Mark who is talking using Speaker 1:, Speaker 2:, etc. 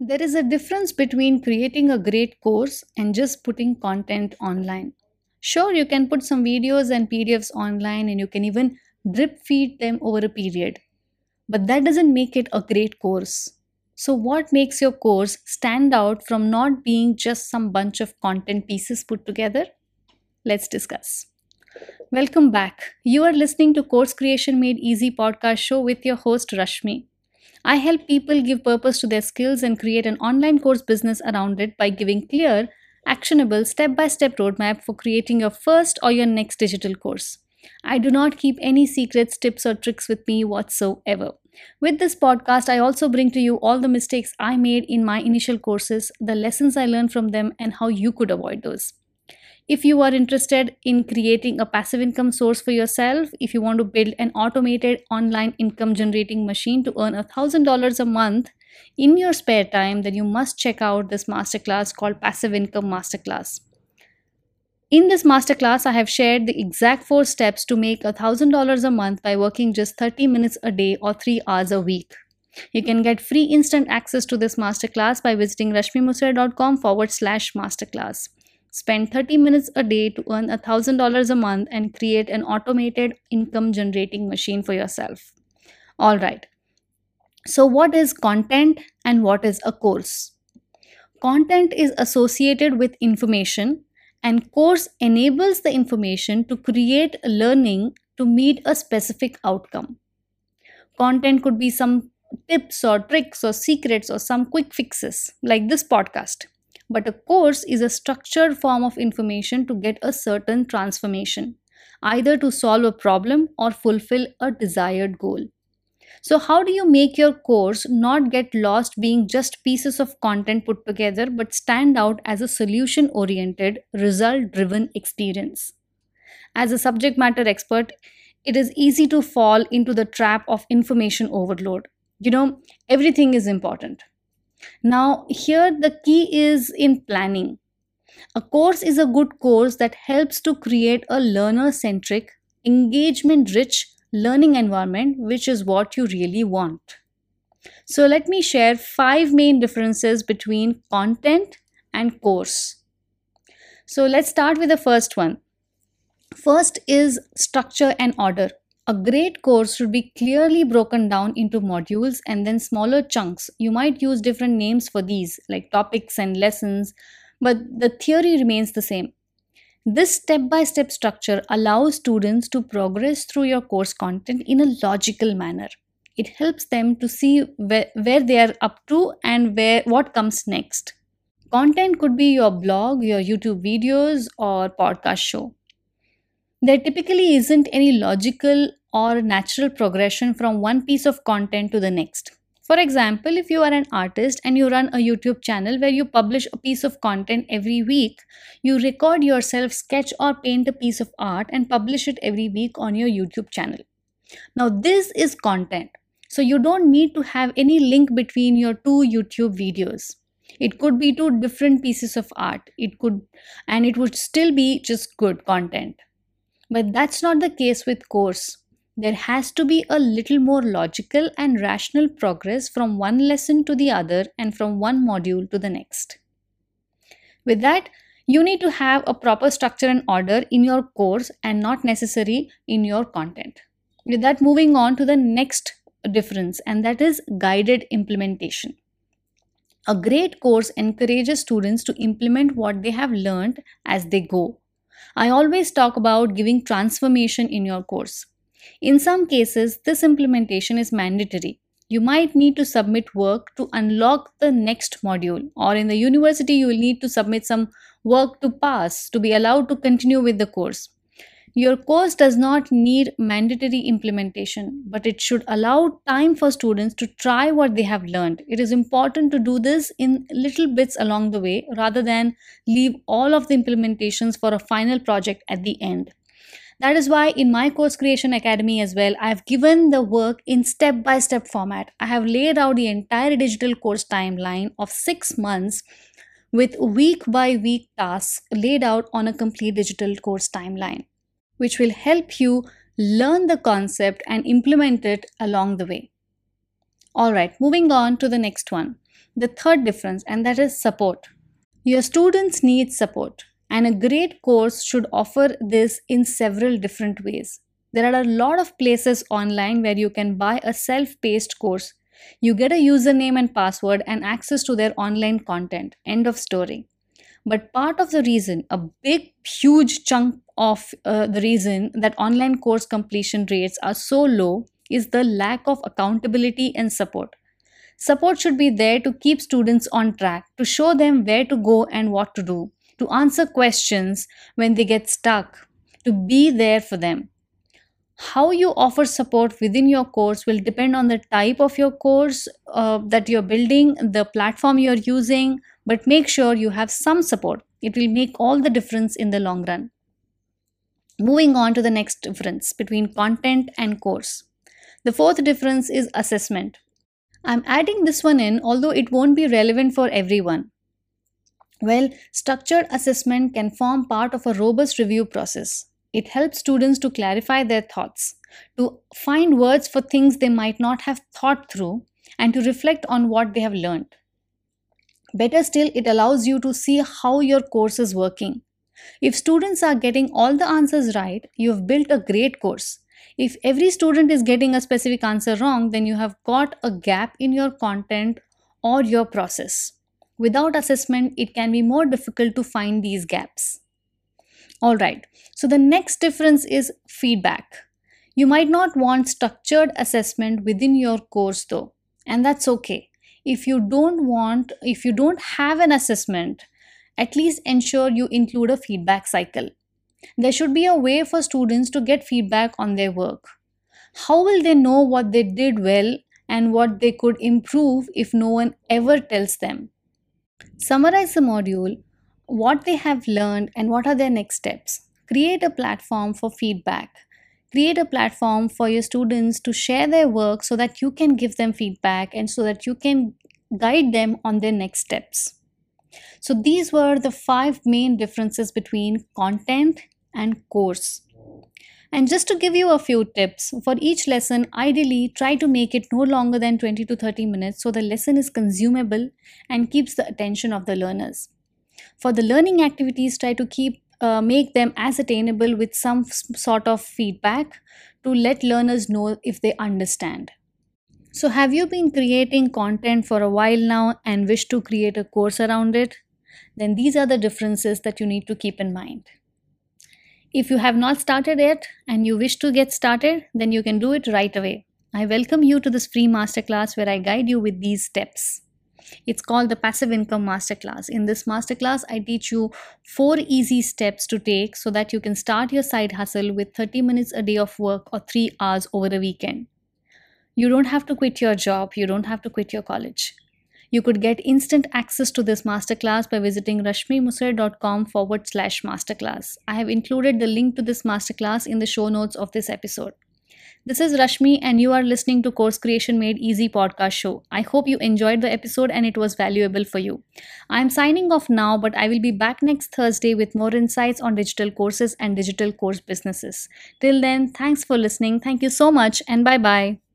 Speaker 1: There is a difference between creating a great course and just putting content online. Sure, you can put some videos and PDFs online and you can even drip feed them over a period, but that doesn't make it a great course. So, what makes your course stand out from not being just some bunch of content pieces put together? Let's discuss. Welcome back. You are listening to Course Creation Made Easy podcast show with your host Rashmi. I help people give purpose to their skills and create an online course business around it by giving clear, actionable, step by step roadmap for creating your first or your next digital course. I do not keep any secrets, tips, or tricks with me whatsoever. With this podcast, I also bring to you all the mistakes I made in my initial courses, the lessons I learned from them, and how you could avoid those. If you are interested in creating a passive income source for yourself, if you want to build an automated online income generating machine to earn $1,000 a month in your spare time, then you must check out this masterclass called Passive Income Masterclass. In this masterclass, I have shared the exact four steps to make $1,000 a month by working just 30 minutes a day or 3 hours a week. You can get free instant access to this masterclass by visiting rashmimusre.com forward slash masterclass. Spend 30 minutes a day to earn $1,000 a month and create an automated income generating machine for yourself. All right. So, what is content and what is a course? Content is associated with information, and course enables the information to create learning to meet a specific outcome. Content could be some tips or tricks or secrets or some quick fixes, like this podcast but a course is a structured form of information to get a certain transformation, either to solve a problem or fulfill a desired goal. So, how do you make your course not get lost being just pieces of content put together but stand out as a solution oriented, result driven experience? As a subject matter expert, it is easy to fall into the trap of information overload. You know, everything is important now, here the key is in planning. A course is a good course that helps to create a learner centric, engagement rich learning environment, which is what you really want. So, let me share five main differences between content and course. So, let's start with the first one. First is structure and order. A great course should be clearly broken down into modules and then smaller chunks. You might use different names for these, like topics and lessons, but the theory remains the same. This step by step structure allows students to progress through your course content in a logical manner. It helps them to see where, where they are up to and where what comes next. Content could be your blog, your YouTube videos, or podcast show. There typically isn't any logical or natural progression from one piece of content to the next. For example, if you are an artist and you run a YouTube channel where you publish a piece of content every week, you record yourself sketch or paint a piece of art and publish it every week on your YouTube channel. Now, this is content. So, you don't need to have any link between your two YouTube videos. It could be two different pieces of art. It could, and it would still be just good content. But that's not the case with course there has to be a little more logical and rational progress from one lesson to the other and from one module to the next. With that, you need to have a proper structure and order in your course and not necessary in your content. With that, moving on to the next difference, and that is guided implementation. A great course encourages students to implement what they have learned as they go. I always talk about giving transformation in your course. In some cases, this implementation is mandatory. You might need to submit work to unlock the next module, or in the university, you will need to submit some work to pass to be allowed to continue with the course. Your course does not need mandatory implementation, but it should allow time for students to try what they have learned. It is important to do this in little bits along the way rather than leave all of the implementations for a final project at the end. That is why in my course creation academy as well, I have given the work in step by step format. I have laid out the entire digital course timeline of six months with week by week tasks laid out on a complete digital course timeline, which will help you learn the concept and implement it along the way. All right, moving on to the next one. the third difference, and that is support. Your students need support, and a great course should offer this in several different ways. There are a lot of places online where you can buy a self paced course. You get a username and password and access to their online content. End of story. But part of the reason, a big, huge chunk of uh, the reason that online course completion rates are so low is the lack of accountability and support. Support should be there to keep students on track, to show them where to go and what to do, to answer questions when they get stuck, to be there for them. How you offer support within your course will depend on the type of your course uh, that you're building, the platform you're using, but make sure you have some support. It will make all the difference in the long run. Moving on to the next difference between content and course. The fourth difference is assessment. I'm adding this one in, although it won't be relevant for everyone. Well, structured assessment can form part of a robust review process. It helps students to clarify their thoughts, to find words for things they might not have thought through, and to reflect on what they have learned. Better still, it allows you to see how your course is working. If students are getting all the answers right, you have built a great course. If every student is getting a specific answer wrong, then you have got a gap in your content or your process. Without assessment, it can be more difficult to find these gaps. All right, so the next difference is feedback. You might not want structured assessment within your course though, and that's okay. If you don't want, if you don't have an assessment, at least ensure you include a feedback cycle. There should be a way for students to get feedback on their work. How will they know what they did well and what they could improve if no one ever tells them? Summarize the module, what they have learned, and what are their next steps. Create a platform for feedback. Create a platform for your students to share their work so that you can give them feedback and so that you can guide them on their next steps. So, these were the five main differences between content and course. And just to give you a few tips, for each lesson, ideally try to make it no longer than 20 to 30 minutes so the lesson is consumable and keeps the attention of the learners. For the learning activities, try to keep uh, make them as attainable with some sort of feedback to let learners know if they understand. So, have you been creating content for a while now and wish to create a course around it? Then these are the differences that you need to keep in mind. If you have not started yet and you wish to get started, then you can do it right away. I welcome you to this free masterclass where I guide you with these steps. It's called the Passive Income Masterclass. In this masterclass, I teach you four easy steps to take so that you can start your side hustle with 30 minutes a day of work or 3 hours over a weekend. You don't have to quit your job, you don't have to quit your college. You could get instant access to this masterclass by visiting rashmimusre.com forward slash masterclass. I have included the link to this masterclass in the show notes of this episode. This is Rashmi, and you are listening to Course Creation Made Easy podcast show. I hope you enjoyed the episode and it was valuable for you. I am signing off now, but I will be back next Thursday with more insights on digital courses and digital course businesses. Till then, thanks for listening. Thank you so much, and bye bye.